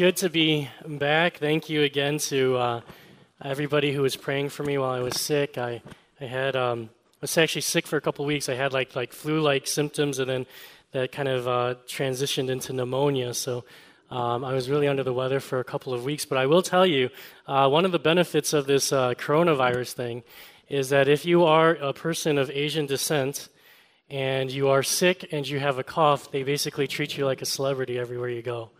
good to be back. Thank you again to uh, everybody who was praying for me while I was sick. I, I had um, I was actually sick for a couple weeks. I had like like flu-like symptoms, and then that kind of uh, transitioned into pneumonia. So um, I was really under the weather for a couple of weeks. But I will tell you, uh, one of the benefits of this uh, coronavirus thing is that if you are a person of Asian descent and you are sick and you have a cough, they basically treat you like a celebrity everywhere you go.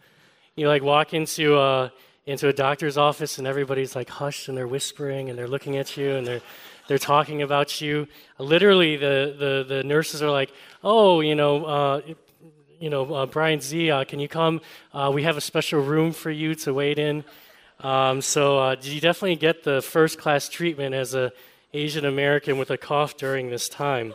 You like walk into a, into a doctor's office and everybody's like hushed and they're whispering and they're looking at you and they're they're talking about you. Literally, the, the, the nurses are like, "Oh, you know, uh, you know, uh, Brian Z, uh, can you come? Uh, we have a special room for you to wait in." Um, so, uh, you definitely get the first class treatment as a Asian American with a cough during this time.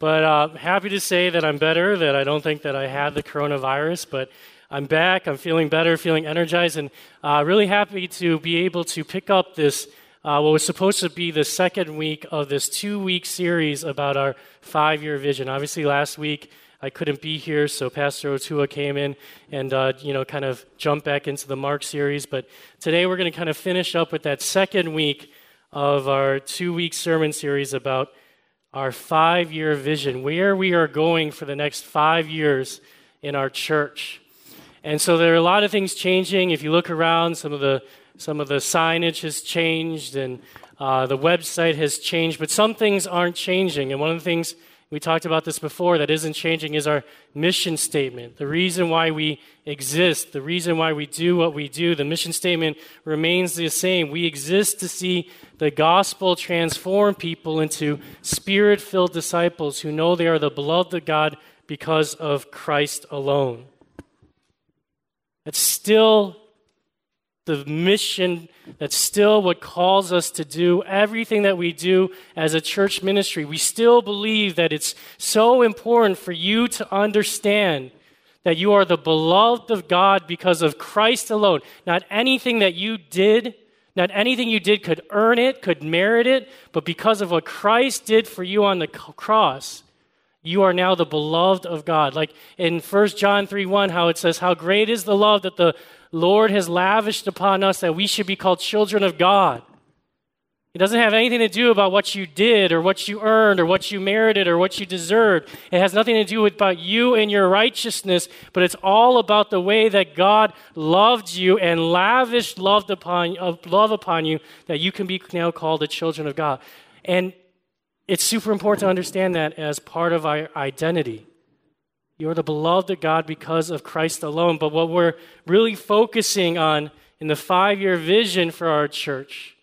But uh, happy to say that I'm better. That I don't think that I had the coronavirus, but I'm back. I'm feeling better, feeling energized, and uh, really happy to be able to pick up this, uh, what was supposed to be the second week of this two week series about our five year vision. Obviously, last week I couldn't be here, so Pastor Otua came in and, uh, you know, kind of jumped back into the Mark series. But today we're going to kind of finish up with that second week of our two week sermon series about our five year vision, where we are going for the next five years in our church. And so there are a lot of things changing. If you look around, some of the some of the signage has changed and uh, the website has changed, but some things aren't changing. And one of the things we talked about this before that isn't changing is our mission statement. The reason why we exist, the reason why we do what we do, the mission statement remains the same. We exist to see the gospel transform people into spirit filled disciples who know they are the beloved of God because of Christ alone. It's still the mission, that's still what calls us to do everything that we do as a church ministry. We still believe that it's so important for you to understand that you are the beloved of God because of Christ alone. Not anything that you did, not anything you did could earn it, could merit it, but because of what Christ did for you on the cross you are now the beloved of God. Like in 1 John 3 1, how it says, How great is the love that the Lord has lavished upon us that we should be called children of God. It doesn't have anything to do about what you did or what you earned or what you merited or what you deserved. It has nothing to do with about you and your righteousness, but it's all about the way that God loved you and lavished love upon, love upon you that you can be now called the children of God. And it's super important to understand that as part of our identity. You're the beloved of God because of Christ alone. But what we're really focusing on in the five year vision for our church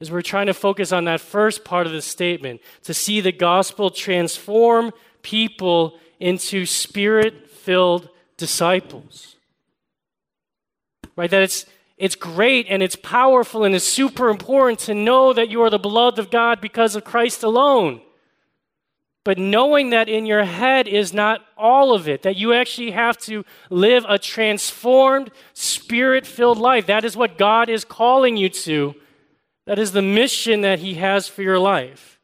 is we're trying to focus on that first part of the statement to see the gospel transform people into spirit filled disciples. Right? That it's it's great and it's powerful and it's super important to know that you are the beloved of God because of Christ alone. But knowing that in your head is not all of it, that you actually have to live a transformed, spirit filled life. That is what God is calling you to. That is the mission that He has for your life.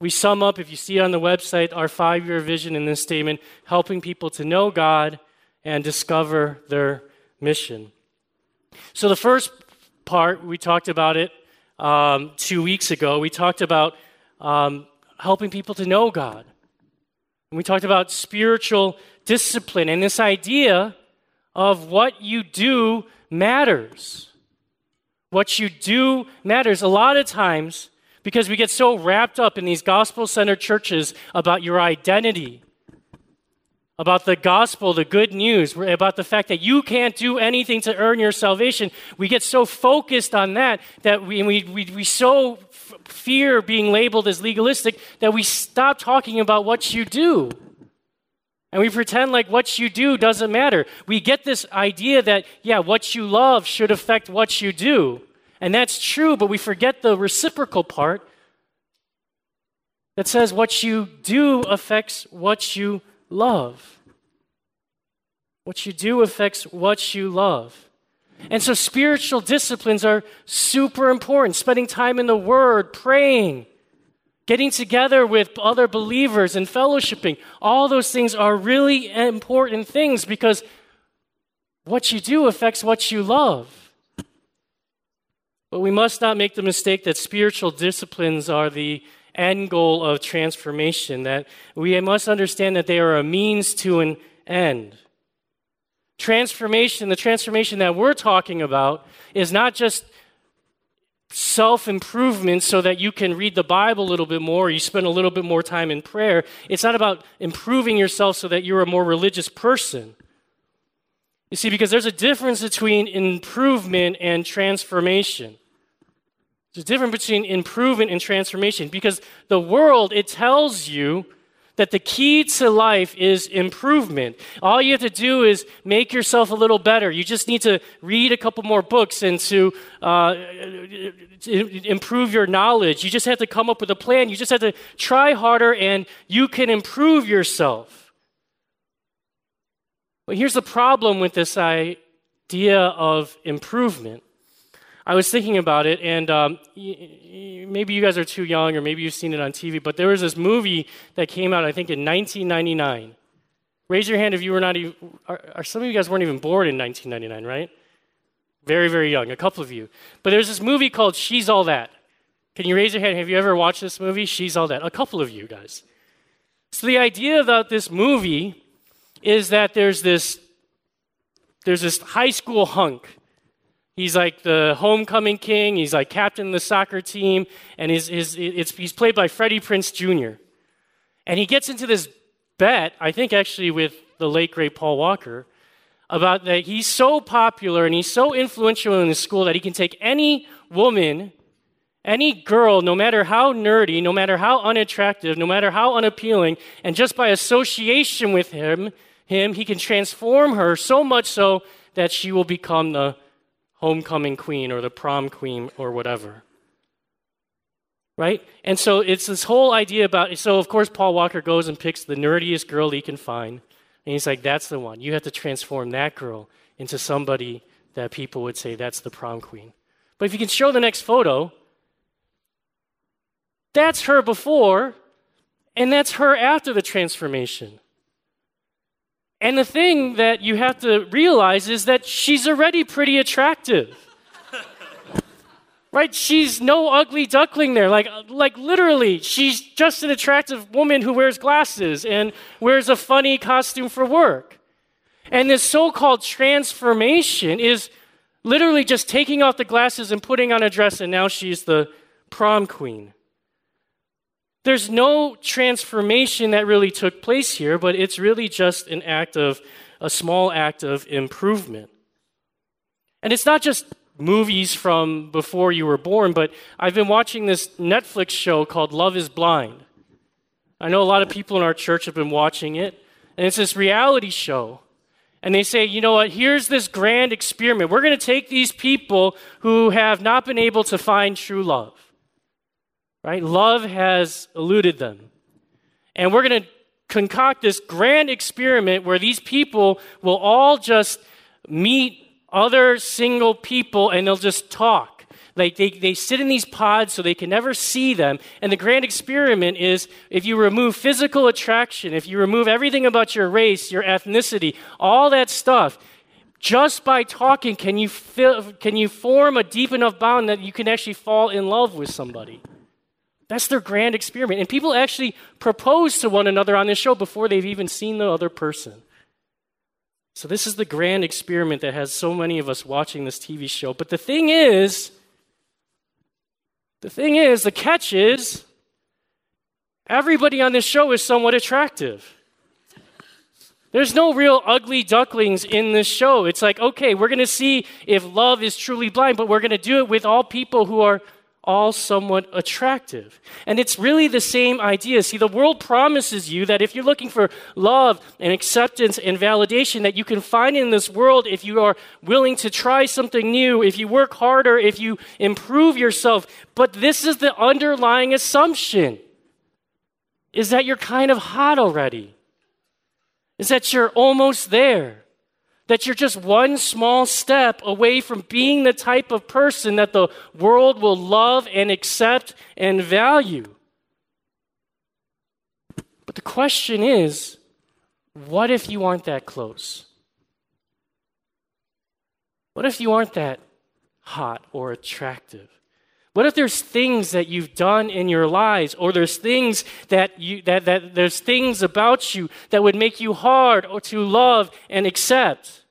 We sum up, if you see it on the website, our five year vision in this statement helping people to know God and discover their mission. So, the first part, we talked about it um, two weeks ago. We talked about um, helping people to know God. And we talked about spiritual discipline and this idea of what you do matters. What you do matters. A lot of times, because we get so wrapped up in these gospel centered churches about your identity about the gospel, the good news, about the fact that you can't do anything to earn your salvation. We get so focused on that that we, we, we, we so f- fear being labeled as legalistic that we stop talking about what you do. And we pretend like what you do doesn't matter. We get this idea that, yeah, what you love should affect what you do. And that's true, but we forget the reciprocal part that says what you do affects what you love. What you do affects what you love. And so spiritual disciplines are super important. Spending time in the Word, praying, getting together with other believers and fellowshipping. All those things are really important things because what you do affects what you love. But we must not make the mistake that spiritual disciplines are the end goal of transformation, that we must understand that they are a means to an end. Transformation, the transformation that we're talking about, is not just self improvement so that you can read the Bible a little bit more, you spend a little bit more time in prayer. It's not about improving yourself so that you're a more religious person. You see, because there's a difference between improvement and transformation. There's a difference between improvement and transformation because the world, it tells you that the key to life is improvement. All you have to do is make yourself a little better. You just need to read a couple more books and to, uh, improve your knowledge. You just have to come up with a plan. You just have to try harder and you can improve yourself. But here's the problem with this idea of improvement. I was thinking about it, and um, maybe you guys are too young, or maybe you've seen it on TV, but there was this movie that came out, I think, in 1999. Raise your hand if you were not even, are, are some of you guys weren't even born in 1999, right? Very, very young, a couple of you. But there's this movie called She's All That. Can you raise your hand? Have you ever watched this movie, She's All That? A couple of you guys. So the idea about this movie is that there's this there's this high school hunk He's like the homecoming king. He's like captain of the soccer team. And his, his, he's played by Freddie Prinze Jr. And he gets into this bet, I think actually with the late, great Paul Walker, about that he's so popular and he's so influential in the school that he can take any woman, any girl, no matter how nerdy, no matter how unattractive, no matter how unappealing, and just by association with him, him, he can transform her so much so that she will become the homecoming queen or the prom queen or whatever. Right? And so it's this whole idea about, so of course, Paul Walker goes and picks the nerdiest girl he can find. And he's like, that's the one. You have to transform that girl into somebody that people would say that's the prom queen. But if you can show the next photo, that's her before, and that's her after the transformation. And the thing that you have to realize is that she's already pretty attractive. right? She's no ugly duckling there. Like, uh, like literally, she's just an attractive woman who wears glasses and wears a funny costume for work. And this so called transformation is literally just taking off the glasses and putting on a dress, and now she's the prom queen. There's no transformation that really took place here, but it's really just an act of, a small act of improvement. And it's not just movies from before you were born, but I've been watching this Netflix show called Love is Blind. I know a lot of people in our church have been watching it, and it's this reality show. And they say, you know what, here's this grand experiment. We're going to take these people who have not been able to find true love. Right? Love has eluded them. And we're going to concoct this grand experiment where these people will all just meet other single people and they'll just talk. Like they, they sit in these pods so they can never see them. And the grand experiment is if you remove physical attraction, if you remove everything about your race, your ethnicity, all that stuff, just by talking, can you, feel, can you form a deep enough bond that you can actually fall in love with somebody? That's their grand experiment. And people actually propose to one another on this show before they've even seen the other person. So, this is the grand experiment that has so many of us watching this TV show. But the thing is, the thing is, the catch is, everybody on this show is somewhat attractive. There's no real ugly ducklings in this show. It's like, okay, we're going to see if love is truly blind, but we're going to do it with all people who are all somewhat attractive. And it's really the same idea. See, the world promises you that if you're looking for love and acceptance and validation, that you can find in this world if you are willing to try something new, if you work harder, if you improve yourself. But this is the underlying assumption is that you're kind of hot already, is that you're almost there that you're just one small step away from being the type of person that the world will love and accept and value. But the question is what if you aren't that close? What if you aren't that hot or attractive? What if there's things that you've done in your lives, or there's things that you that, that there's things about you that would make you hard or to love and accept?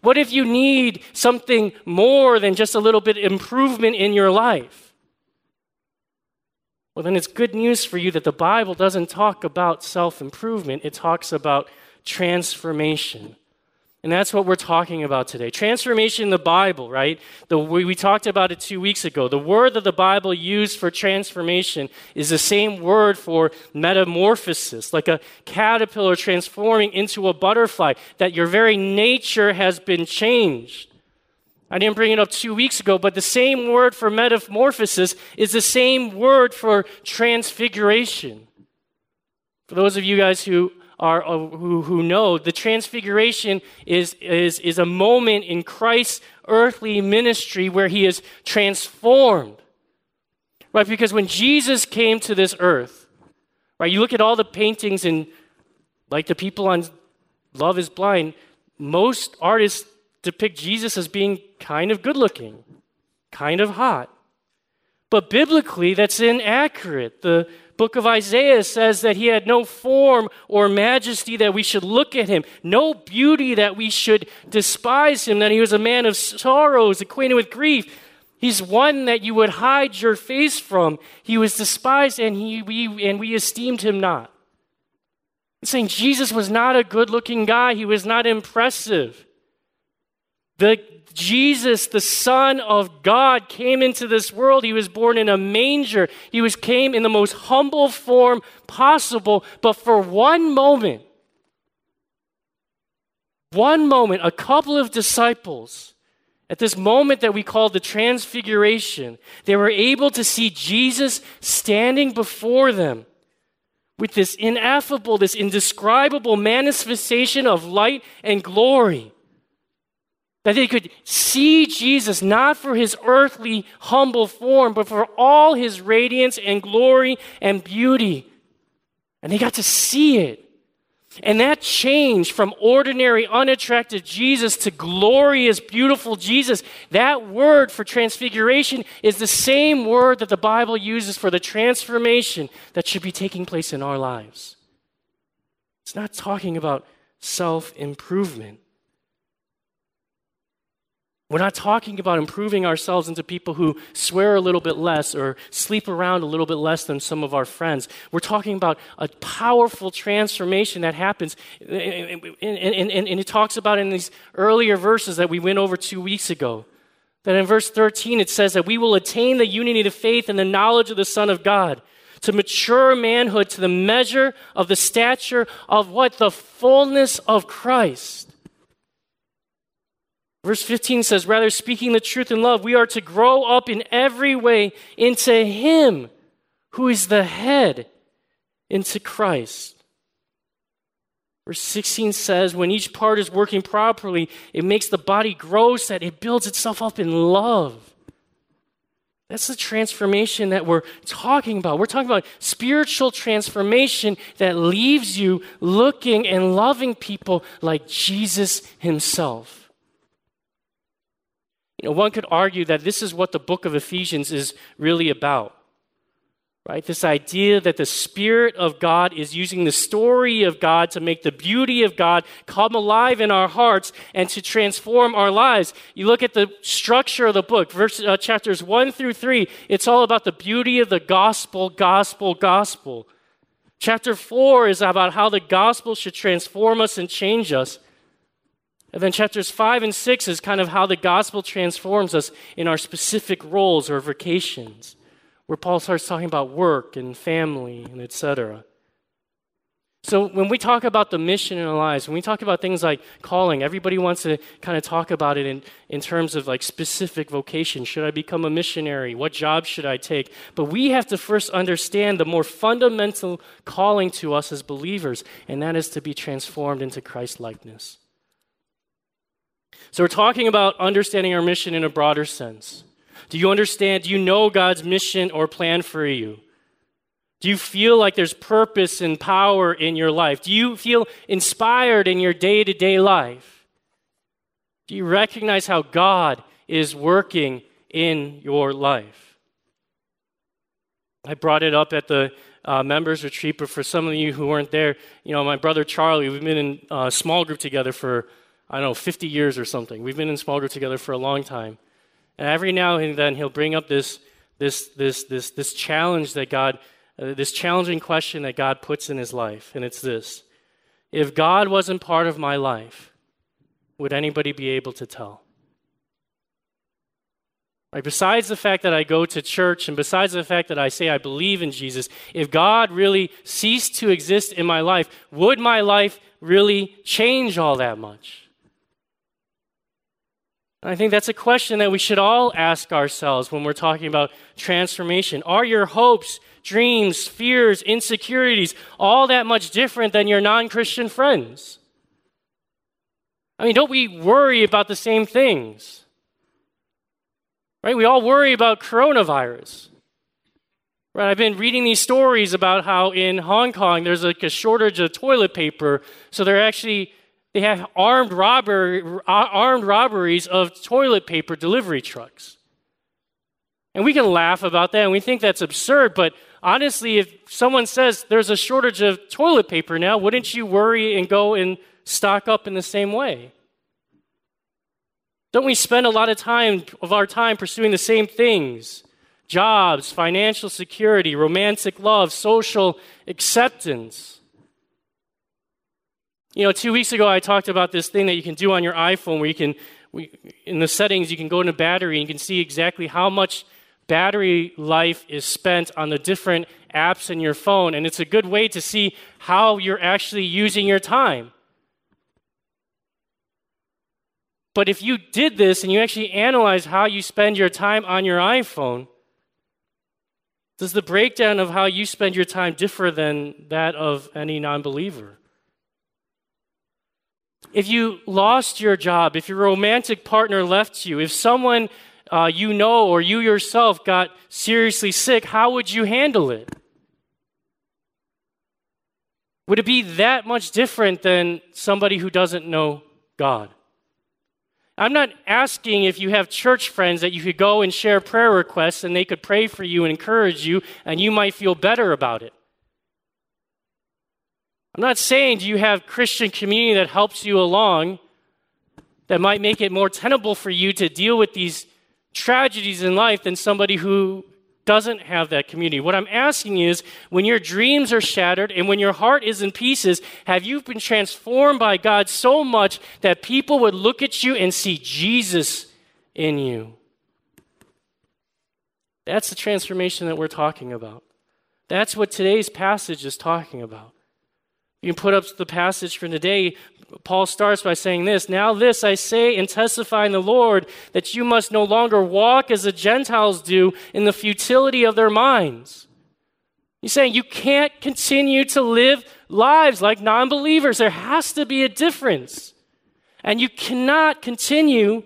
What if you need something more than just a little bit improvement in your life? Well, then it's good news for you that the Bible doesn't talk about self improvement, it talks about transformation. And that's what we're talking about today. Transformation in the Bible, right? The, we, we talked about it two weeks ago. The word that the Bible used for transformation is the same word for metamorphosis, like a caterpillar transforming into a butterfly, that your very nature has been changed. I didn't bring it up two weeks ago, but the same word for metamorphosis is the same word for transfiguration. For those of you guys who are, who, who know, the transfiguration is, is, is a moment in Christ's earthly ministry where he is transformed. Right? Because when Jesus came to this earth, right, you look at all the paintings and like the people on Love is Blind, most artists depict Jesus as being kind of good looking, kind of hot. But biblically, that's inaccurate. The book of Isaiah says that he had no form or majesty that we should look at him, no beauty that we should despise him, that he was a man of sorrows, acquainted with grief. He's one that you would hide your face from. He was despised and, he, we, and we esteemed him not. He's saying Jesus was not a good looking guy, he was not impressive. The Jesus, the Son of God, came into this world. He was born in a manger. He was came in the most humble form possible, but for one moment, one moment, a couple of disciples, at this moment that we call the transfiguration, they were able to see Jesus standing before them with this ineffable, this indescribable manifestation of light and glory. That they could see Jesus not for his earthly, humble form, but for all his radiance and glory and beauty. And they got to see it. And that change from ordinary, unattractive Jesus to glorious, beautiful Jesus, that word for transfiguration is the same word that the Bible uses for the transformation that should be taking place in our lives. It's not talking about self improvement. We're not talking about improving ourselves into people who swear a little bit less or sleep around a little bit less than some of our friends. We're talking about a powerful transformation that happens. And, it talks about in these earlier verses that we went over two weeks ago. That in verse 13 it says that we will attain the unity of faith and the knowledge of the Son of God to mature manhood to the measure of the stature of what? The fullness of Christ. Verse 15 says, Rather, speaking the truth in love, we are to grow up in every way into Him who is the head, into Christ. Verse 16 says, When each part is working properly, it makes the body grow so that it builds itself up in love. That's the transformation that we're talking about. We're talking about spiritual transformation that leaves you looking and loving people like Jesus Himself. You know, one could argue that this is what the book of Ephesians is really about. Right? This idea that the Spirit of God is using the story of God to make the beauty of God come alive in our hearts and to transform our lives. You look at the structure of the book, verse, uh, chapters 1 through 3, it's all about the beauty of the gospel, gospel, gospel. Chapter 4 is about how the gospel should transform us and change us. And then chapters 5 and 6 is kind of how the gospel transforms us in our specific roles or vocations, where Paul starts talking about work and family and etc. So when we talk about the mission in our lives, when we talk about things like calling, everybody wants to kind of talk about it in, in terms of like specific vocation. Should I become a missionary? What job should I take? But we have to first understand the more fundamental calling to us as believers, and that is to be transformed into Christ likeness. So we're talking about understanding our mission in a broader sense. Do you understand? Do you know God's mission or plan for you? Do you feel like there's purpose and power in your life? Do you feel inspired in your day to day life? Do you recognize how God is working in your life? I brought it up at the uh, members retreat, but for some of you who weren't there, you know, my brother Charlie, we've been in a small group together for, I don't know, 50 years or something. We've been in small group together for a long time. And every now and then he'll bring up this, this, this, this, this challenge that God, uh, this challenging question that God puts in his life. And it's this If God wasn't part of my life, would anybody be able to tell? Right, besides the fact that I go to church and besides the fact that I say I believe in Jesus, if God really ceased to exist in my life, would my life really change all that much? And I think that's a question that we should all ask ourselves when we're talking about transformation. Are your hopes, dreams, fears, insecurities all that much different than your non Christian friends? I mean, don't we worry about the same things? Right? We all worry about coronavirus. Right? I've been reading these stories about how in Hong Kong there's like a shortage of toilet paper, so they're actually they have armed robber armed robberies of toilet paper delivery trucks. And we can laugh about that and we think that's absurd, but honestly, if someone says there's a shortage of toilet paper now, wouldn't you worry and go and stock up in the same way? Don't we spend a lot of time of our time pursuing the same things? Jobs, financial security, romantic love, social acceptance. You know, two weeks ago I talked about this thing that you can do on your iPhone where you can, we, in the settings, you can go into battery and you can see exactly how much battery life is spent on the different apps in your phone. And it's a good way to see how you're actually using your time. But if you did this and you actually analyze how you spend your time on your iPhone, does the breakdown of how you spend your time differ than that of any non believer? If you lost your job, if your romantic partner left you, if someone uh, you know or you yourself got seriously sick, how would you handle it? Would it be that much different than somebody who doesn't know God? I'm not asking if you have church friends that you could go and share prayer requests and they could pray for you and encourage you and you might feel better about it. I'm not saying do you have Christian community that helps you along that might make it more tenable for you to deal with these tragedies in life than somebody who doesn't have that community. What I'm asking is when your dreams are shattered and when your heart is in pieces, have you been transformed by God so much that people would look at you and see Jesus in you? That's the transformation that we're talking about. That's what today's passage is talking about. You can put up the passage for today. Paul starts by saying this Now, this I say and testify in the Lord that you must no longer walk as the Gentiles do in the futility of their minds. He's saying you can't continue to live lives like non believers. There has to be a difference. And you cannot continue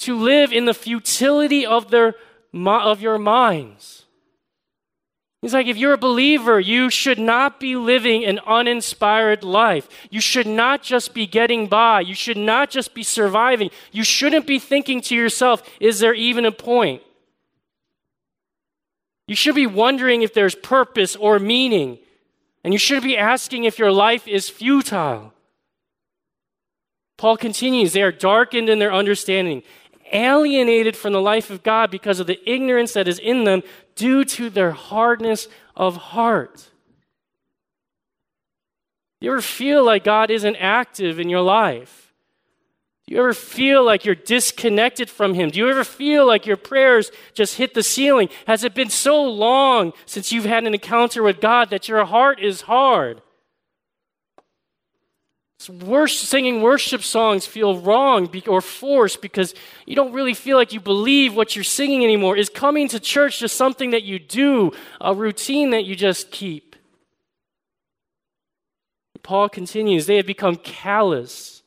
to live in the futility of, their, of your minds. He's like, if you're a believer, you should not be living an uninspired life. You should not just be getting by. You should not just be surviving. You shouldn't be thinking to yourself, is there even a point? You should be wondering if there's purpose or meaning. And you should be asking if your life is futile. Paul continues, they are darkened in their understanding, alienated from the life of God because of the ignorance that is in them due to their hardness of heart. Do you ever feel like God isn't active in your life? Do you ever feel like you're disconnected from Him? Do you ever feel like your prayers just hit the ceiling? Has it been so long since you've had an encounter with God that your heart is hard? Singing worship songs feel wrong or forced because you don't really feel like you believe what you're singing anymore. Is coming to church just something that you do, a routine that you just keep? Paul continues, they have become callous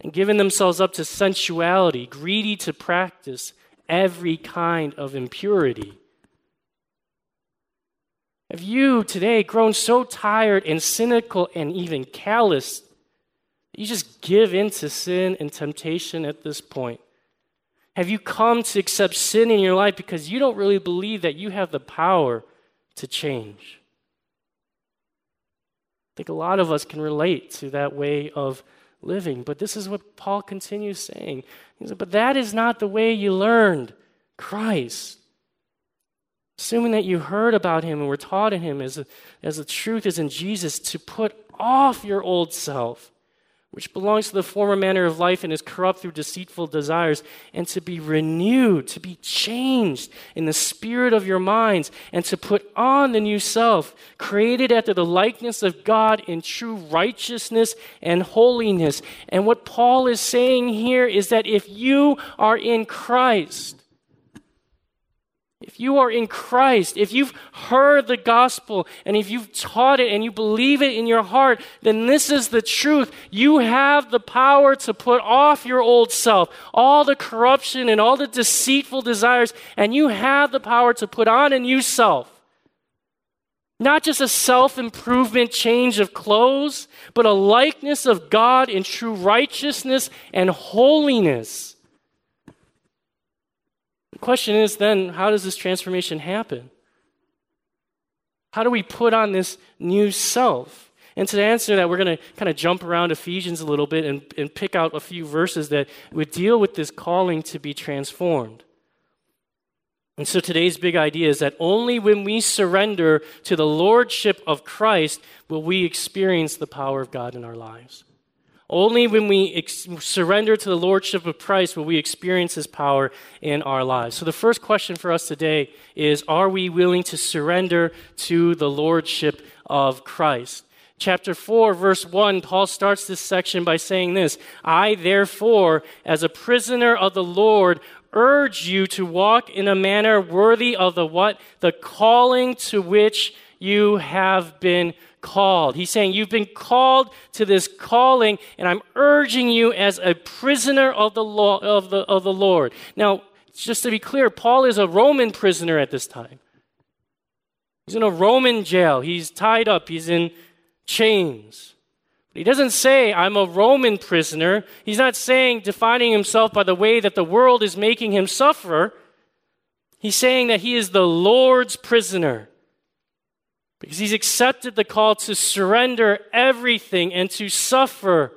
and given themselves up to sensuality, greedy to practice every kind of impurity. Have you today grown so tired and cynical and even callous You just give in to sin and temptation at this point. Have you come to accept sin in your life because you don't really believe that you have the power to change? I think a lot of us can relate to that way of living, but this is what Paul continues saying. He said, But that is not the way you learned Christ. Assuming that you heard about him and were taught in him as, a, as the truth is in Jesus, to put off your old self, which belongs to the former manner of life and is corrupt through deceitful desires, and to be renewed, to be changed in the spirit of your minds, and to put on the new self, created after the likeness of God in true righteousness and holiness. And what Paul is saying here is that if you are in Christ, if you are in Christ, if you've heard the gospel and if you've taught it and you believe it in your heart, then this is the truth. You have the power to put off your old self, all the corruption and all the deceitful desires, and you have the power to put on a new self. Not just a self improvement change of clothes, but a likeness of God in true righteousness and holiness. Question is then, how does this transformation happen? How do we put on this new self? And to answer that, we're going to kind of jump around Ephesians a little bit and, and pick out a few verses that would deal with this calling to be transformed. And so today's big idea is that only when we surrender to the lordship of Christ will we experience the power of God in our lives. Only when we ex- surrender to the Lordship of Christ will we experience His power in our lives. So, the first question for us today is Are we willing to surrender to the Lordship of Christ? Chapter 4, verse 1, Paul starts this section by saying this I, therefore, as a prisoner of the Lord, urge you to walk in a manner worthy of the what? The calling to which you have been called. He's saying, You've been called to this calling, and I'm urging you as a prisoner of the, law, of the, of the Lord. Now, just to be clear, Paul is a Roman prisoner at this time. He's in a Roman jail. He's tied up, he's in chains. But He doesn't say, I'm a Roman prisoner. He's not saying, defining himself by the way that the world is making him suffer. He's saying that he is the Lord's prisoner. Because he's accepted the call to surrender everything and to suffer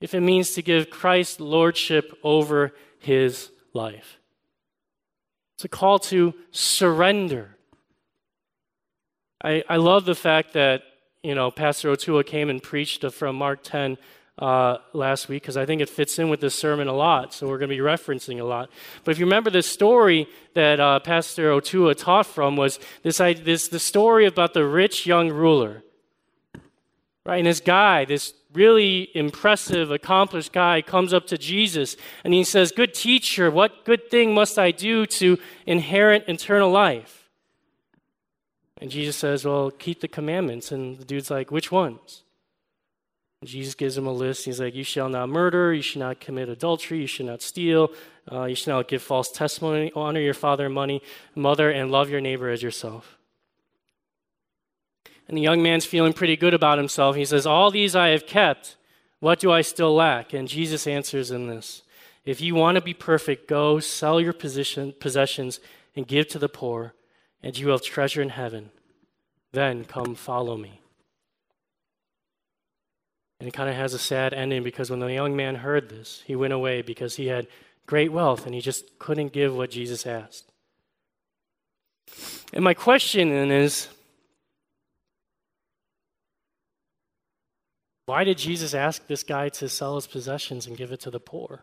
if it means to give Christ lordship over his life. It's a call to surrender. I, I love the fact that, you know, Pastor Otua came and preached from Mark 10 uh, last week because I think it fits in with this sermon a lot. So we're going to be referencing a lot. But if you remember the story that uh, Pastor Otua taught from was this, this the story about the rich young ruler. Right? And this guy, this really impressive, accomplished guy, comes up to Jesus and he says, Good teacher, what good thing must I do to inherit eternal life? And Jesus says, Well, keep the commandments. And the dude's like, Which ones? Jesus gives him a list. He's like, You shall not murder, you should not commit adultery, you should not steal, uh, you should not give false testimony, honor your father and money, mother, and love your neighbor as yourself. And the young man's feeling pretty good about himself. He says, All these I have kept. What do I still lack? And Jesus answers in this If you want to be perfect, go sell your position, possessions and give to the poor, and you will have treasure in heaven. Then come follow me. And it kind of has a sad ending because when the young man heard this, he went away because he had great wealth and he just couldn't give what Jesus asked. And my question then is why did Jesus ask this guy to sell his possessions and give it to the poor?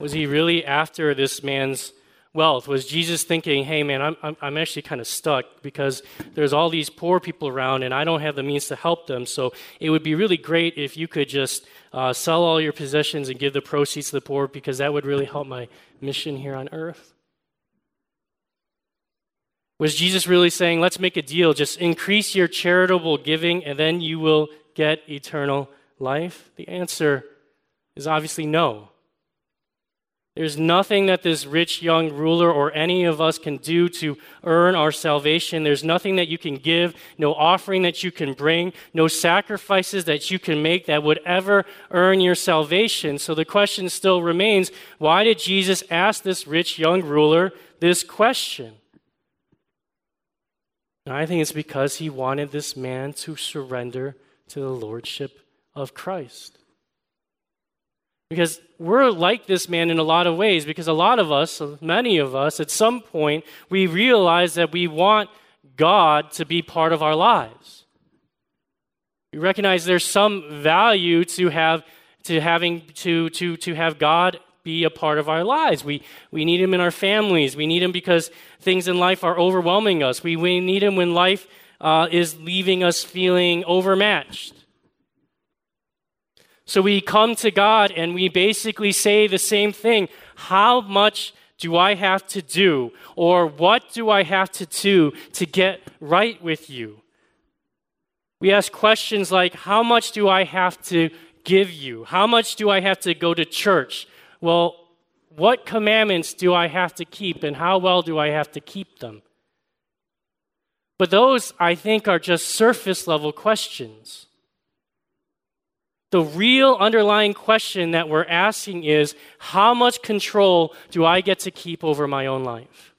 Was he really after this man's wealth? Was Jesus thinking, hey, man, I'm, I'm, actually kind of stuck because there's all these poor people around and I don't have the means to help them. So it would be really great if you could just uh, sell all your possessions and give the proceeds to the poor because that would really help my mission here on earth? Was Jesus really saying, let's make a deal, just increase your charitable giving and then you will get eternal life? The answer is obviously no. There's nothing that this rich young ruler or any of us can do to earn our salvation. There's nothing that you can give, no offering that you can bring, no sacrifices that you can make that would ever earn your salvation. So the question still remains why did Jesus ask this rich young ruler this question? And I think it's because he wanted this man to surrender to the lordship of Christ. Because we're like this man in a lot of ways, because a lot of us, many of us, at some point, we realize that we want God to be part of our lives. We recognize there's some value to have to having to to to have God be a part of our lives. We we need him in our families. We need him because things in life are overwhelming us. We, we need him when life uh, is leaving us feeling overmatched. So we come to God and we basically say the same thing. How much do I have to do? Or what do I have to do to get right with you? We ask questions like, How much do I have to give you? How much do I have to go to church? Well, what commandments do I have to keep and how well do I have to keep them? But those, I think, are just surface level questions. The real underlying question that we're asking is how much control do I get to keep over my own life?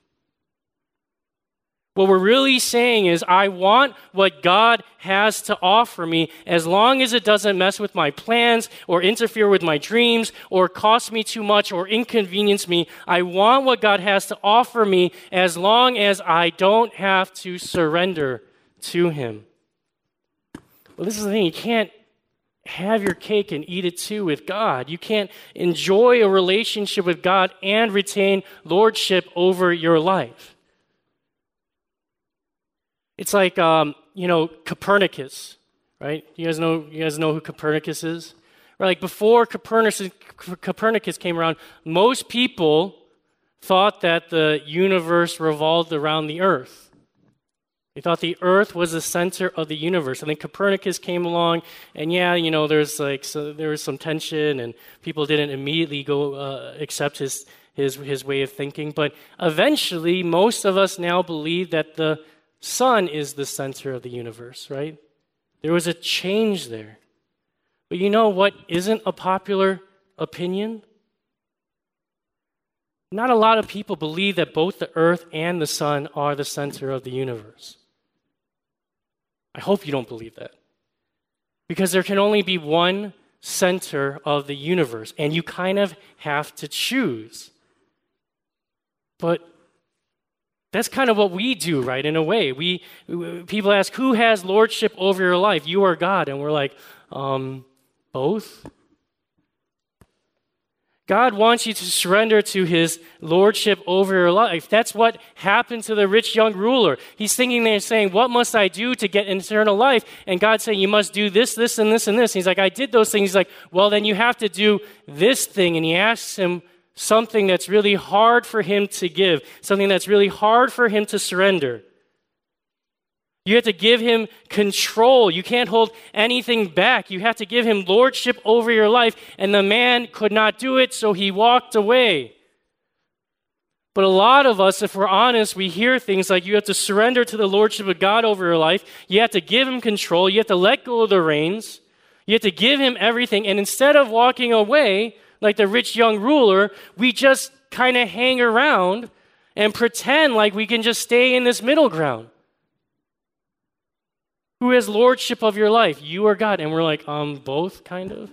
What we're really saying is, I want what God has to offer me as long as it doesn't mess with my plans or interfere with my dreams or cost me too much or inconvenience me. I want what God has to offer me as long as I don't have to surrender to Him. Well, this is the thing. You can't have your cake and eat it too with God. You can't enjoy a relationship with God and retain lordship over your life. It's like, um, you know, Copernicus, right? You guys know, you guys know who Copernicus is? Right, like before Copernicus, Copernicus came around, most people thought that the universe revolved around the earth. They thought the earth was the center of the universe. And then Copernicus came along, and yeah, you know, there's like, so there was some tension, and people didn't immediately go uh, accept his, his, his way of thinking. But eventually, most of us now believe that the sun is the center of the universe, right? There was a change there. But you know what isn't a popular opinion? Not a lot of people believe that both the earth and the sun are the center of the universe. I hope you don't believe that. Because there can only be one center of the universe, and you kind of have to choose. But that's kind of what we do, right? In a way, we people ask, "Who has lordship over your life? You or God?" And we're like, um, "Both." God wants you to surrender to his lordship over your life. That's what happened to the rich young ruler. He's thinking there, saying, What must I do to get eternal life? And God's saying, You must do this, this, and this, and this. And he's like, I did those things. He's like, Well, then you have to do this thing. And he asks him something that's really hard for him to give, something that's really hard for him to surrender. You have to give him control. You can't hold anything back. You have to give him lordship over your life. And the man could not do it, so he walked away. But a lot of us, if we're honest, we hear things like you have to surrender to the lordship of God over your life. You have to give him control. You have to let go of the reins. You have to give him everything. And instead of walking away like the rich young ruler, we just kind of hang around and pretend like we can just stay in this middle ground. Who has lordship of your life? You or God? And we're like, um, both, kind of.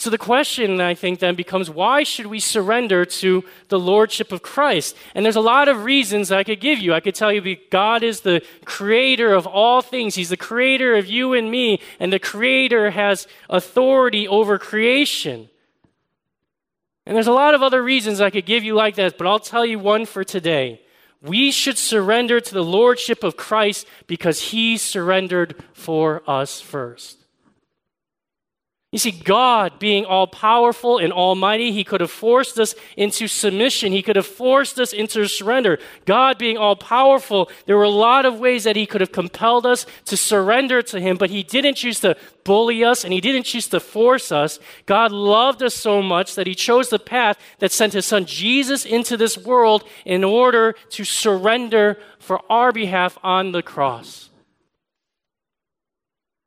So the question, I think, then becomes why should we surrender to the lordship of Christ? And there's a lot of reasons I could give you. I could tell you God is the creator of all things, He's the creator of you and me, and the creator has authority over creation. And there's a lot of other reasons I could give you like that, but I'll tell you one for today. We should surrender to the lordship of Christ because he surrendered for us first. You see, God being all powerful and almighty, He could have forced us into submission. He could have forced us into surrender. God being all powerful, there were a lot of ways that He could have compelled us to surrender to Him, but He didn't choose to bully us and He didn't choose to force us. God loved us so much that He chose the path that sent His Son Jesus into this world in order to surrender for our behalf on the cross.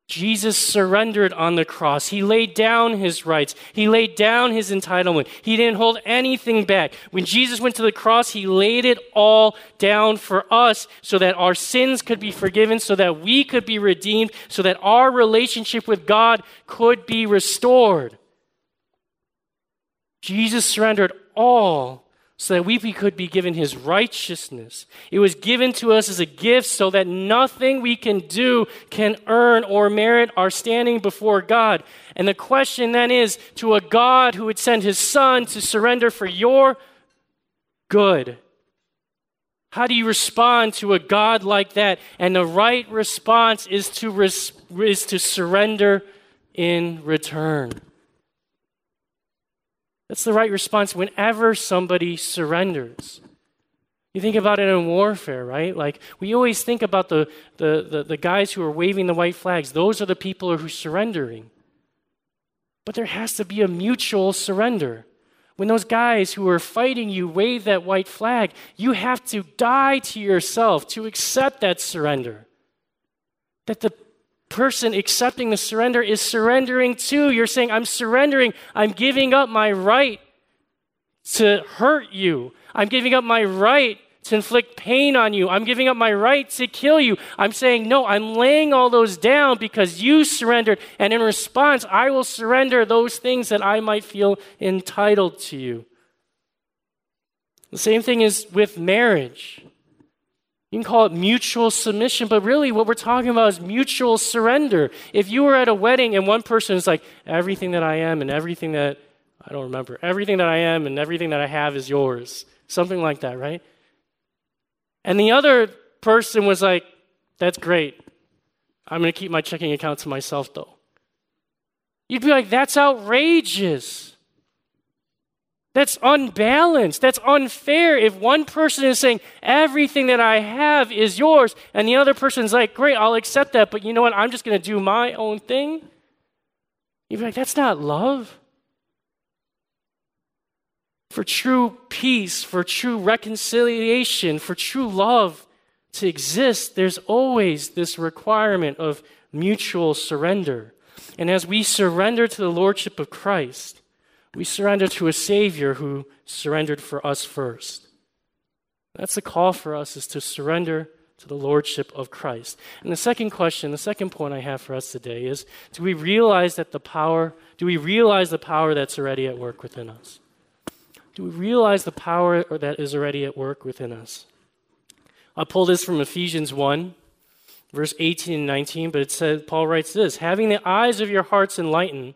Jesus surrendered on the cross. He laid down his rights. He laid down his entitlement. He didn't hold anything back. When Jesus went to the cross, he laid it all down for us so that our sins could be forgiven, so that we could be redeemed, so that our relationship with God could be restored. Jesus surrendered all so that we could be given his righteousness. It was given to us as a gift so that nothing we can do can earn or merit our standing before God. And the question then is to a God who would send his son to surrender for your good. How do you respond to a God like that? And the right response is to, res- is to surrender in return. That's the right response whenever somebody surrenders. You think about it in warfare, right? Like, we always think about the, the, the, the, guys who are waving the white flags. Those are the people who are surrendering. But there has to be a mutual surrender. When those guys who are fighting you wave that white flag, you have to die to yourself to accept that surrender. That the person accepting the surrender is surrendering too. You're saying, I'm surrendering. I'm giving up my right to hurt you. I'm giving up my right to inflict pain on you. I'm giving up my right to kill you. I'm saying, no, I'm laying all those down because you surrendered. And in response, I will surrender those things that I might feel entitled to you. The same thing is with marriage. You can call it mutual submission, but really what we're talking about is mutual surrender. If you were at a wedding and one person is like, everything that I am and everything that, I don't remember, everything that I am and everything that I have is yours. Something like that, right? And the other person was like, that's great. I'm going to keep my checking account to myself though. You'd be like, that's outrageous. That's unbalanced. That's unfair. If one person is saying, everything that I have is yours, and the other person's like, great, I'll accept that, but you know what? I'm just going to do my own thing. You'd be like, that's not love. For true peace, for true reconciliation, for true love to exist, there's always this requirement of mutual surrender. And as we surrender to the Lordship of Christ, we surrender to a Savior who surrendered for us first. That's the call for us is to surrender to the Lordship of Christ. And the second question, the second point I have for us today is do we realize that the power, do we realize the power that's already at work within us? Do we realize the power that is already at work within us? I pull this from Ephesians 1, verse 18 and 19, but it says, Paul writes this having the eyes of your hearts enlightened,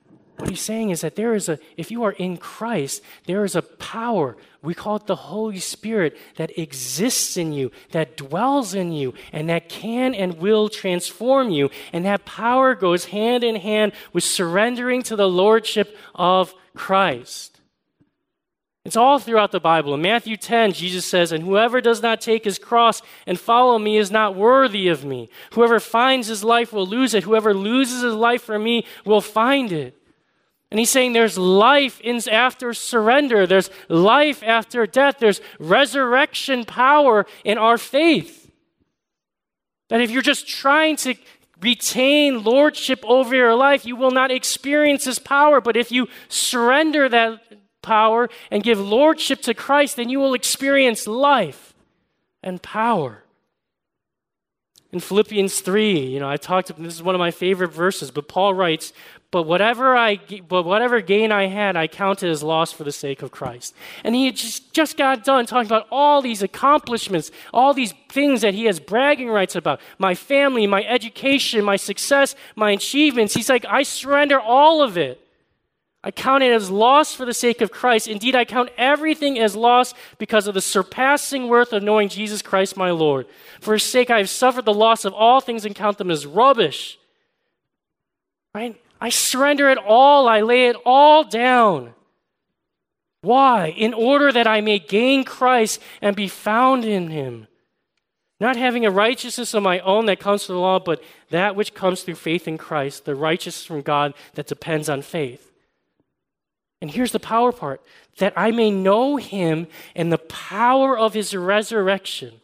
What he's saying is that there is a, if you are in Christ, there is a power. We call it the Holy Spirit that exists in you, that dwells in you, and that can and will transform you. And that power goes hand in hand with surrendering to the Lordship of Christ. It's all throughout the Bible. In Matthew 10, Jesus says, And whoever does not take his cross and follow me is not worthy of me. Whoever finds his life will lose it. Whoever loses his life for me will find it. And he's saying there's life in, after surrender, there's life after death, there's resurrection power in our faith. That if you're just trying to retain lordship over your life, you will not experience his power. But if you surrender that power and give lordship to Christ, then you will experience life and power. In Philippians 3, you know, I talked, this is one of my favorite verses, but Paul writes, but whatever I, but whatever gain I had, I counted as loss for the sake of Christ. And he just, just got done talking about all these accomplishments, all these things that he has bragging rights about. My family, my education, my success, my achievements. He's like, I surrender all of it. I count it as loss for the sake of Christ. Indeed, I count everything as loss because of the surpassing worth of knowing Jesus Christ my Lord. For his sake, I have suffered the loss of all things and count them as rubbish. Right? I surrender it all, I lay it all down. Why? In order that I may gain Christ and be found in him. Not having a righteousness of my own that comes from the law, but that which comes through faith in Christ, the righteousness from God that depends on faith. And here's the power part that I may know him and the power of his resurrection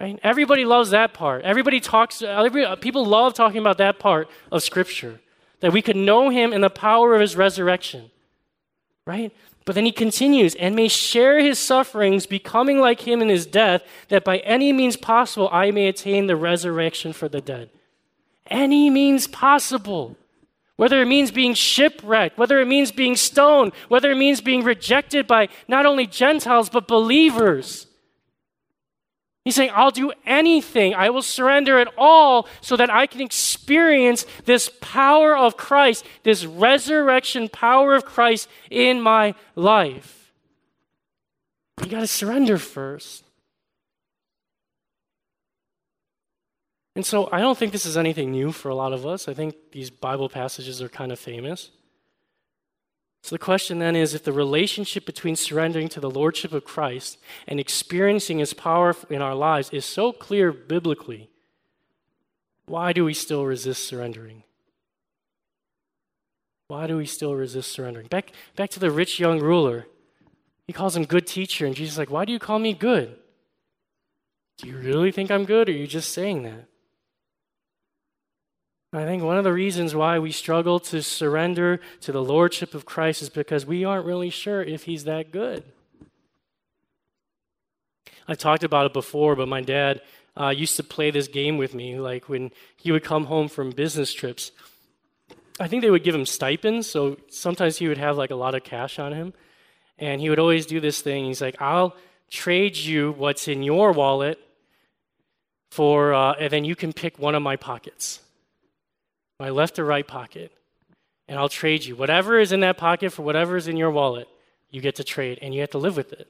Right? Everybody loves that part. Everybody talks, every, uh, people love talking about that part of Scripture, that we could know him in the power of his resurrection. Right? But then he continues, and may share his sufferings, becoming like him in his death, that by any means possible I may attain the resurrection for the dead. Any means possible. Whether it means being shipwrecked, whether it means being stoned, whether it means being rejected by not only Gentiles, but believers. He's saying, I'll do anything. I will surrender it all so that I can experience this power of Christ, this resurrection power of Christ in my life. You got to surrender first. And so I don't think this is anything new for a lot of us. I think these Bible passages are kind of famous. So the question then is if the relationship between surrendering to the Lordship of Christ and experiencing His power in our lives is so clear biblically, why do we still resist surrendering? Why do we still resist surrendering? Back, back to the rich young ruler. He calls him good teacher, and Jesus is like, Why do you call me good? Do you really think I'm good, or are you just saying that? I think one of the reasons why we struggle to surrender to the Lordship of Christ is because we aren't really sure if He's that good. I've talked about it before, but my dad uh, used to play this game with me, like when he would come home from business trips. I think they would give him stipends, so sometimes he would have like a lot of cash on him. And he would always do this thing. He's like, I'll trade you what's in your wallet for, uh, and then you can pick one of my pockets my left or right pocket, and I'll trade you. Whatever is in that pocket for whatever is in your wallet, you get to trade, and you have to live with it.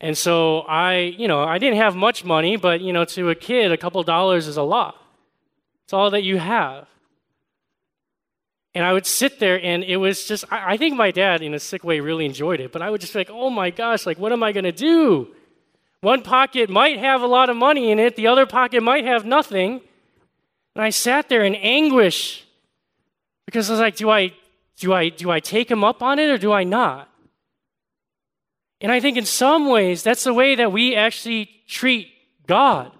And so I, you know, I didn't have much money, but, you know, to a kid, a couple dollars is a lot. It's all that you have. And I would sit there, and it was just, I, think my dad, in a sick way, really enjoyed it, but I would just be like, oh my gosh, like, what am I going to do? One pocket might have a lot of money in it, the other pocket might have nothing. And I sat there in anguish because I was like, do I, do I, do I take him up on it or do I not? And I think in some ways, that's the way that we actually treat God.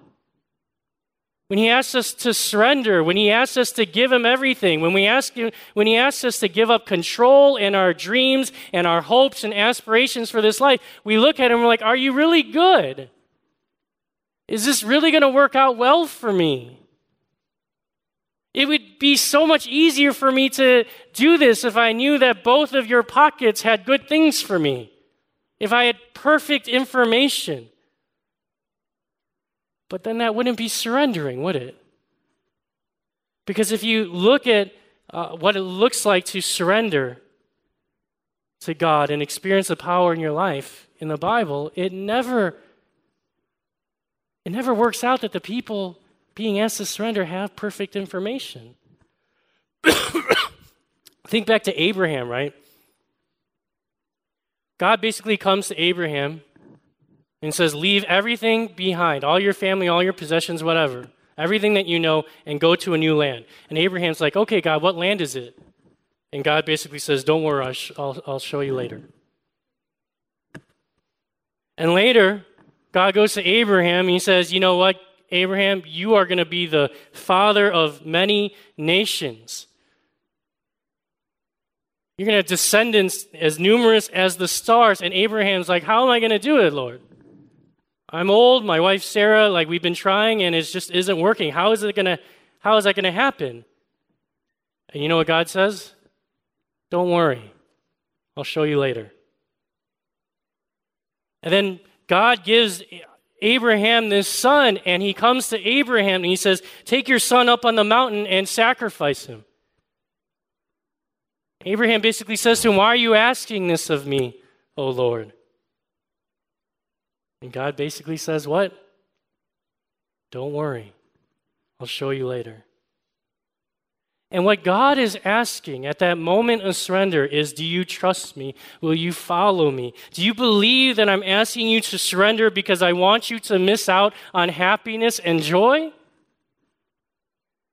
When he asks us to surrender, when he asks us to give him everything, when, we ask him, when he asks us to give up control and our dreams and our hopes and aspirations for this life, we look at him and we're like, Are you really good? Is this really going to work out well for me? Be so much easier for me to do this if I knew that both of your pockets had good things for me, if I had perfect information. But then that wouldn't be surrendering, would it? Because if you look at uh, what it looks like to surrender to God and experience the power in your life in the Bible, it never it never works out that the people being asked to surrender have perfect information. Think back to Abraham, right? God basically comes to Abraham and says, Leave everything behind, all your family, all your possessions, whatever, everything that you know, and go to a new land. And Abraham's like, Okay, God, what land is it? And God basically says, Don't worry, I'll, I'll, I'll show you later. And later, God goes to Abraham and he says, You know what? Abraham, you are going to be the father of many nations. You're going to have descendants as numerous as the stars. And Abraham's like, How am I going to do it, Lord? I'm old, my wife Sarah, like we've been trying and it just isn't working. How is it gonna how is that gonna happen? And you know what God says? Don't worry. I'll show you later. And then God gives Abraham this son, and he comes to Abraham and he says, Take your son up on the mountain and sacrifice him. Abraham basically says to him, Why are you asking this of me, O Lord? And God basically says, What? Don't worry. I'll show you later. And what God is asking at that moment of surrender is Do you trust me? Will you follow me? Do you believe that I'm asking you to surrender because I want you to miss out on happiness and joy?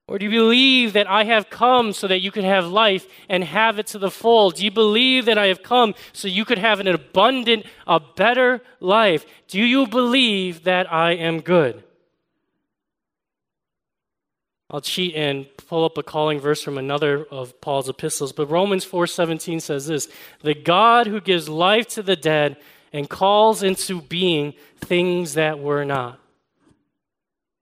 Or do you believe that I have come so that you could have life and have it to the full? Do you believe that I have come so you could have an abundant, a better life? Do you believe that I am good? I'll cheat and pull up a calling verse from another of Paul's epistles, but Romans 4:17 says this, "The God who gives life to the dead and calls into being things that were not."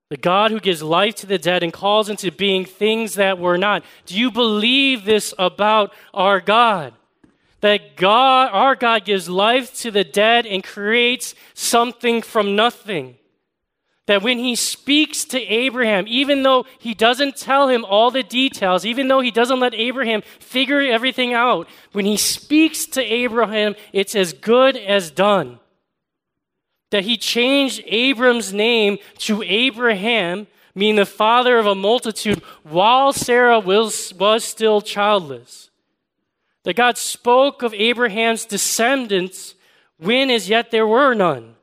The God who gives life to the dead and calls into being things that were not. Do you believe this about our God? That God, our God gives life to the dead and creates something from nothing. That when he speaks to Abraham, even though he doesn't tell him all the details, even though he doesn't let Abraham figure everything out, when he speaks to Abraham, it's as good as done that he changed Abram's name to Abraham, meaning the father of a multitude, while Sarah was, was still childless. That God spoke of Abraham's descendants when as yet there were none.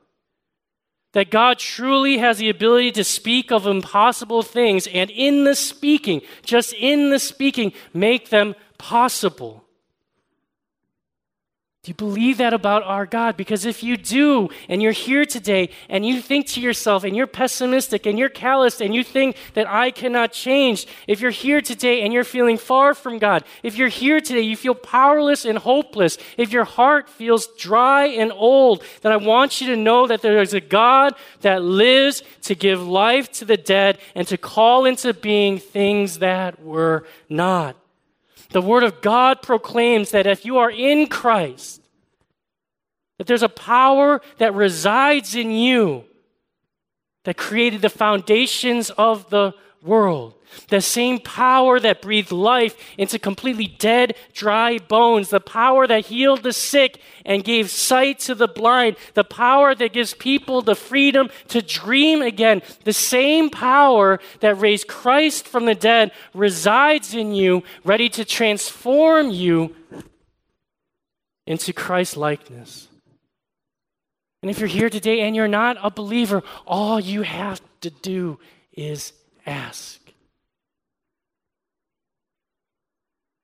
That God truly has the ability to speak of impossible things, and in the speaking, just in the speaking, make them possible. Do you believe that about our God? Because if you do, and you're here today, and you think to yourself, and you're pessimistic, and you're calloused, and you think that I cannot change, if you're here today and you're feeling far from God, if you're here today, you feel powerless and hopeless, if your heart feels dry and old, then I want you to know that there is a God that lives to give life to the dead and to call into being things that were not. The Word of God proclaims that if you are in Christ, that there's a power that resides in you that created the foundations of the world. The same power that breathed life into completely dead, dry bones. The power that healed the sick and gave sight to the blind. The power that gives people the freedom to dream again. The same power that raised Christ from the dead resides in you, ready to transform you into Christ likeness. And if you're here today and you're not a believer, all you have to do is ask.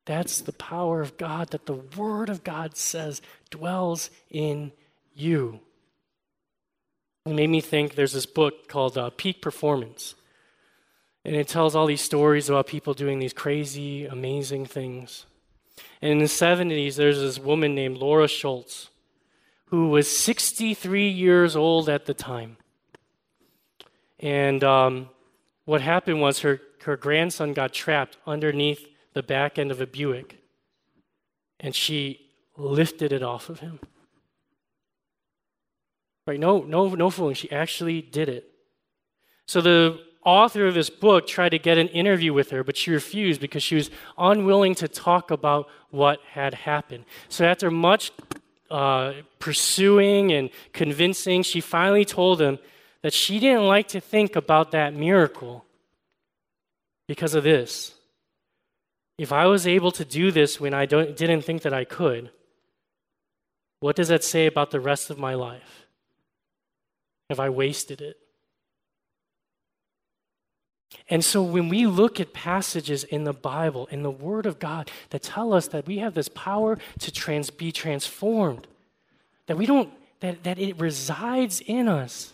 That's the power of God that the Word of God says dwells in you. It made me think there's this book called uh, Peak Performance. And it tells all these stories about people doing these crazy, amazing things. And in the 70s, there's this woman named Laura Schultz who was 63 years old at the time. And um, what happened was her, her grandson got trapped underneath the back end of a Buick, and she lifted it off of him. Right? No, no, no fooling. She actually did it. So the author of this book tried to get an interview with her, but she refused because she was unwilling to talk about what had happened. So after much uh, pursuing and convincing, she finally told him that she didn't like to think about that miracle because of this. If I was able to do this when I didn't think that I could, what does that say about the rest of my life? Have I wasted it? And so when we look at passages in the Bible, in the Word of God, that tell us that we have this power to trans- be transformed, that we don't, that, that it resides in us,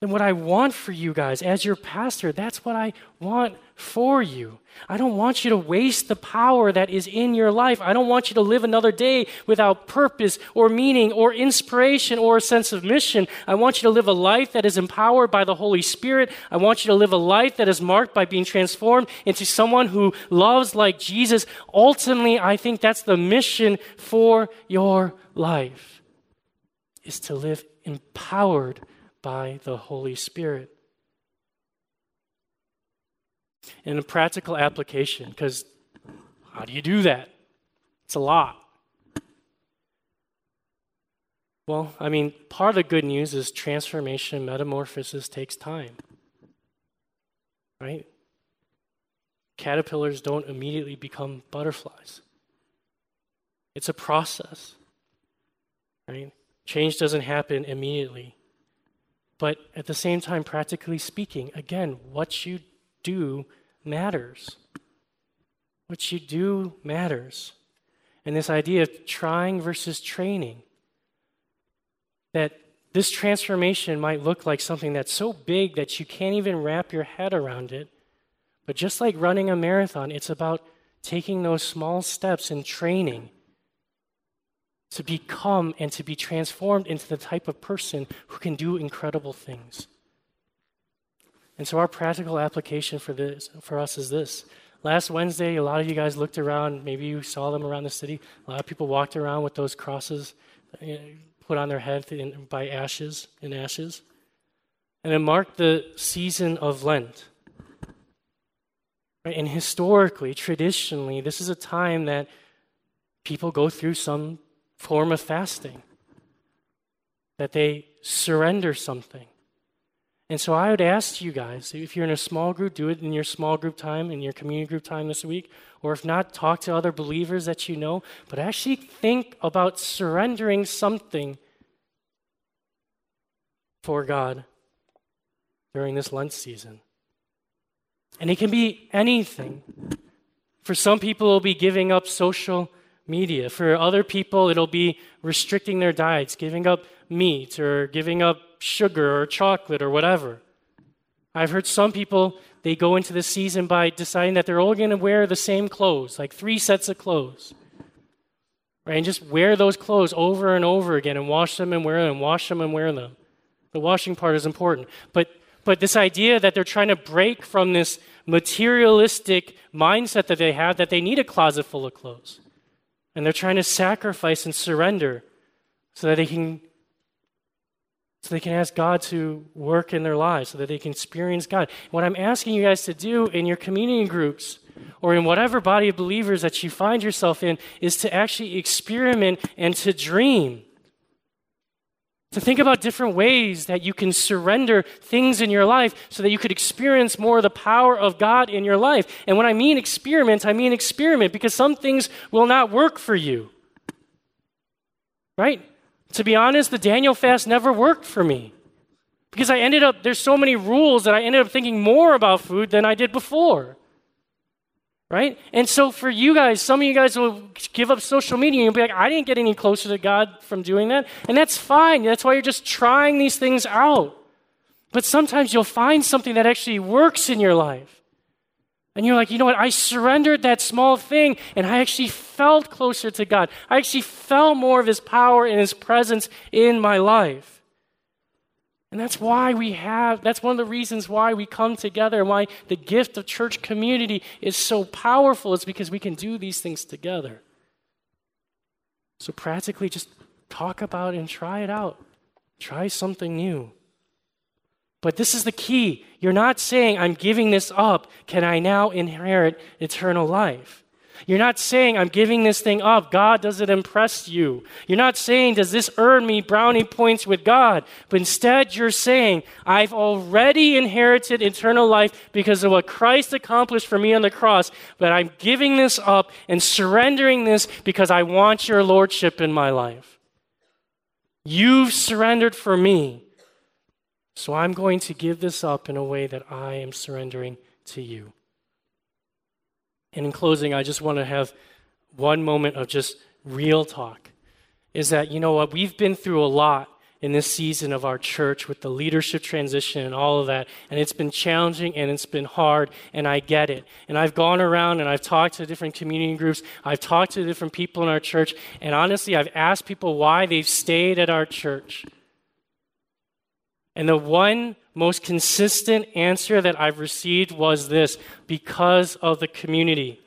then what I want for you guys as your pastor, that's what I want for you. I don't want you to waste the power that is in your life. I don't want you to live another day without purpose or meaning or inspiration or a sense of mission. I want you to live a life that is empowered by the Holy Spirit. I want you to live a life that is marked by being transformed into someone who loves like Jesus. Ultimately, I think that's the mission for your life is to live empowered by the Holy Spirit. In a practical application, because how do you do that? It's a lot. Well, I mean, part of the good news is transformation, metamorphosis takes time. Right? Caterpillars don't immediately become butterflies. It's a process. Right? Change doesn't happen immediately. But at the same time, practically speaking, again, what you do matters. What you do matters. And this idea of trying versus training, that this transformation might look like something that's so big that you can't even wrap your head around it. But just like running a marathon, it's about taking those small steps and training to become and to be transformed into the type of person who can do incredible things. And so our practical application for this for us is this. Last Wednesday, a lot of you guys looked around, maybe you saw them around the city. A lot of people walked around with those crosses uh, put on their head by ashes and ashes. And it marked the season of Lent. And historically, traditionally, this is a time that people go through some form of fasting, that they surrender something. And so I would ask you guys, if you're in a small group, do it in your small group time, in your community group time this week. Or if not, talk to other believers that you know. But actually think about surrendering something for God during this Lent season. And it can be anything. For some people, it'll be giving up social media. For other people, it'll be restricting their diets, giving up meat or giving up sugar or chocolate or whatever. I've heard some people, they go into the season by deciding that they're all going to wear the same clothes, like three sets of clothes. Right? And just wear those clothes over and over again and wash them and wear them, wash them and wear them. The washing part is important. But but this idea that they're trying to break from this materialistic mindset that they have that they need a closet full of clothes. And they're trying to sacrifice and surrender so that they can so they can ask God to work in their lives, so that they can experience God. What I'm asking you guys to do in your community groups or in whatever body of believers that you find yourself in is to actually experiment and to dream to think about different ways that you can surrender things in your life so that you could experience more of the power of God in your life. And when I mean experiment, I mean experiment because some things will not work for you. Right? To be honest, the Daniel fast never worked for me. Because I ended up, there's so many rules that I ended up thinking more about food than I did before right? And so for you guys, some of you guys will give up social media and you'll be like, I didn't get any closer to God from doing that. And that's fine. That's why you're just trying these things out. But sometimes you'll find something that actually works in your life. And you're like, you know what? I surrendered that small thing and I actually felt closer to God. I actually felt more of His power and His presence in my life. And that's why we have, that's one of the reasons why we come together and why the gift of church community is so powerful. It's because we can do these things together. So, practically, just talk about and try it out. Try something new. But this is the key. You're not saying, I'm giving this up. Can I now inherit eternal life? You're not saying, I'm giving this thing up. God does it impress you. You're not saying, does this earn me brownie points with God? But instead, you're saying, I've already inherited eternal life because of what Christ accomplished for me on the cross. But I'm giving this up and surrendering this because I want your lordship in my life. You've surrendered for me. So I'm going to give this up in a way that I am surrendering to you. And in closing, I just want to have one moment of just real talk. Is that, you know what, we've been through a lot in this season of our church with the leadership transition and all of that. And it's been challenging and it's been hard, and I get it. And I've gone around and I've talked to different community groups, I've talked to different people in our church, and honestly, I've asked people why they've stayed at our church. And the one most consistent answer that I've received was this because of the community,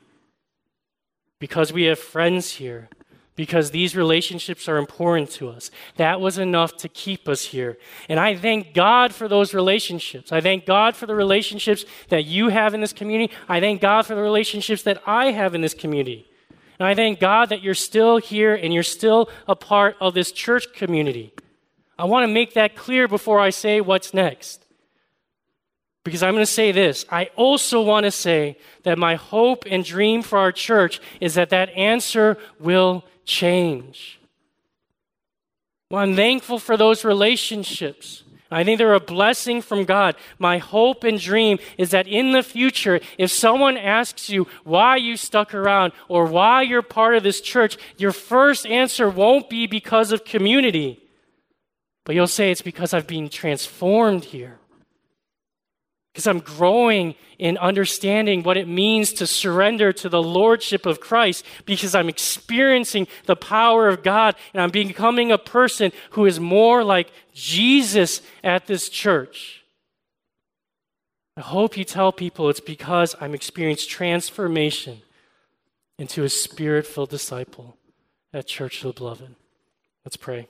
because we have friends here because these relationships are important to us. That was enough to keep us here. And I thank God for those relationships. I thank God for the relationships that you have in this community. I thank God for the relationships that I have in this community. And I thank God that you're still here and you're still a part of this church community. I want to make that clear before I say what's next. Because I'm going to say this. I also want to say that my hope and dream for our church is that that answer will change. Well, I'm thankful for those relationships. I think they're a blessing from God. My hope and dream is that in the future, if someone asks you why you stuck around or why you're part of this church, your first answer won't be because of community, but you'll say it's because I've been transformed here because I'm growing in understanding what it means to surrender to the Lordship of Christ, because I'm experiencing the power of God, and I'm becoming a person who is more like Jesus at this church. I hope you tell people it's because I'm experiencing transformation into a spirit filled disciple at Church of the Beloved. Let's pray.